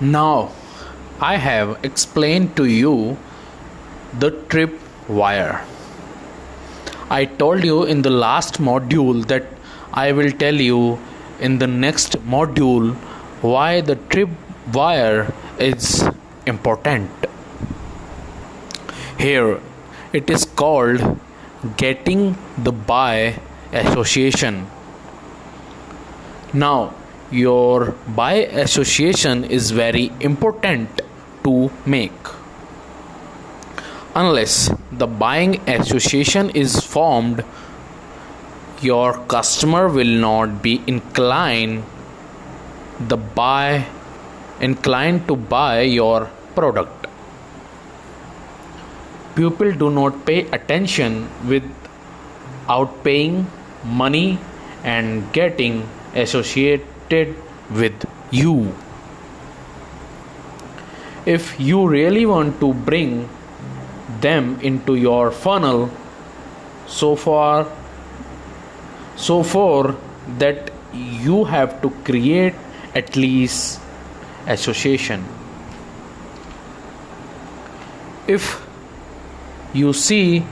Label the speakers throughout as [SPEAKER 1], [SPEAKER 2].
[SPEAKER 1] Now, I have explained to you the trip wire. I told you in the last module that I will tell you in the next module why the trip wire is important. Here it is called getting the buy association. Now, your buy association is very important to make. Unless the buying association is formed, your customer will not be inclined the buy inclined to buy your product. People do not pay attention without paying money and getting associated with you. If you really want to bring them into your funnel, so far, so far that you have to create at least association. If you see,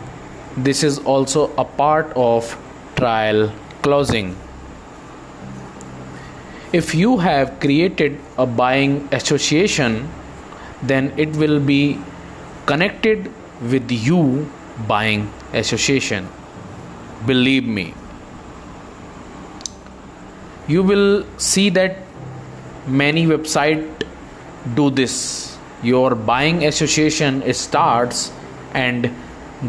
[SPEAKER 1] this is also a part of trial closing. If you have created a buying association, then it will be connected with you buying association. Believe me. You will see that many websites do this. Your buying association starts and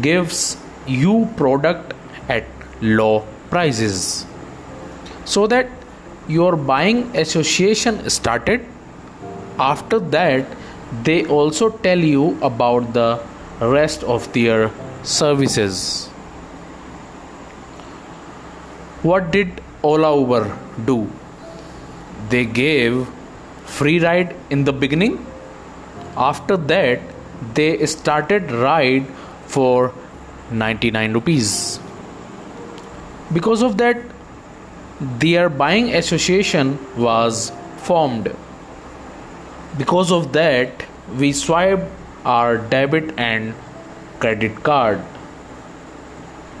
[SPEAKER 1] gives you product at low prices so that your buying association started. After that they also tell you about the rest of their services. What did ola uber do? They gave free ride in the beginning. After that they started ride for 99 rupees. Because of that their buying association was formed. Because of that we swiped our debit and credit card.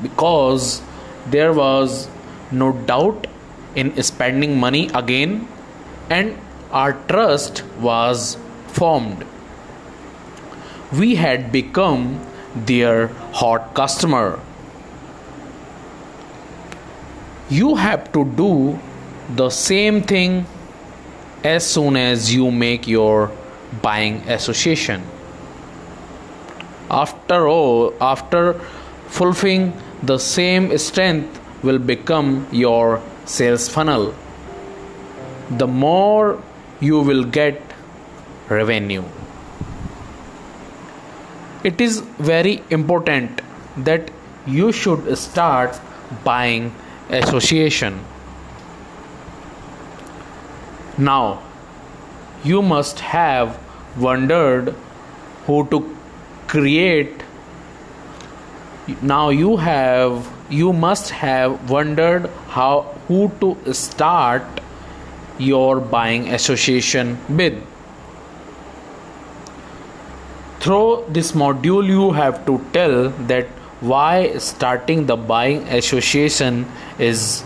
[SPEAKER 1] Because there was no doubt in spending money again and our trust was formed. We had become their hot customer. You have to do the same thing as soon as you make your buying association. After all, after fulfilling the same strength will become your sales funnel. The more you will get revenue it is very important that you should start buying association. Now you must have wondered who to create. Now you have you must have wondered how who to start your buying association with. Through this module you have to tell that why starting the buying association is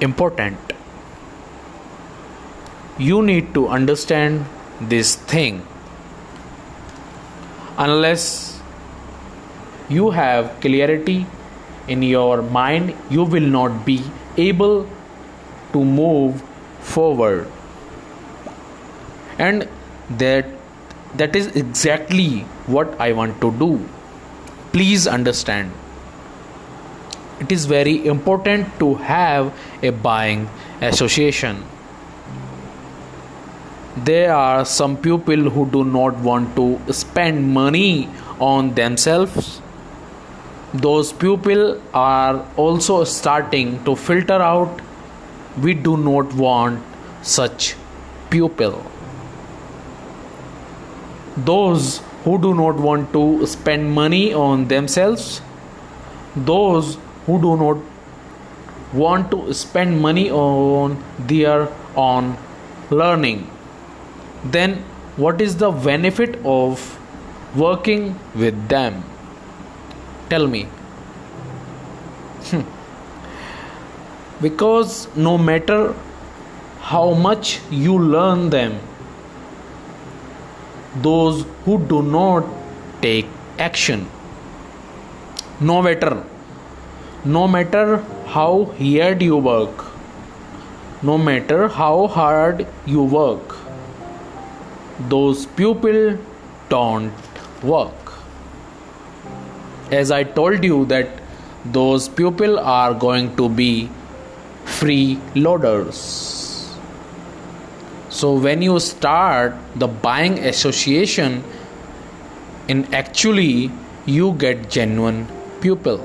[SPEAKER 1] important. You need to understand this thing. Unless you have clarity in your mind you will not be able to move forward. And that that is exactly what I want to do. Please understand. It is very important to have a buying association. There are some people who do not want to spend money on themselves. Those people are also starting to filter out. We do not want such people those who do not want to spend money on themselves those who do not want to spend money on their own learning then what is the benefit of working with them? Tell me. Because no matter how much you learn them, those who do not take action, no matter no matter how hard you work, no matter how hard you work, those people don't work. As I told you that those people are going to be free loaders. So when you start the buying association, in actually you get genuine people.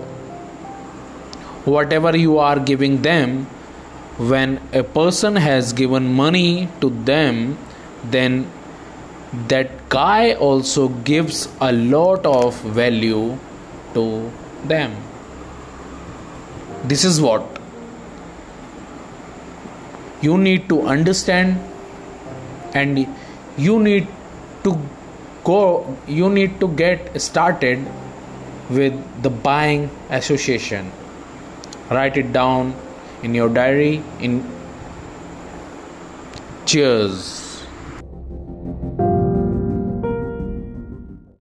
[SPEAKER 1] Whatever you are giving them, when a person has given money to them, then that guy also gives a lot of value to them. This is what you need to understand and you need to go you need to get started with the buying association. Write it down in your diary in cheers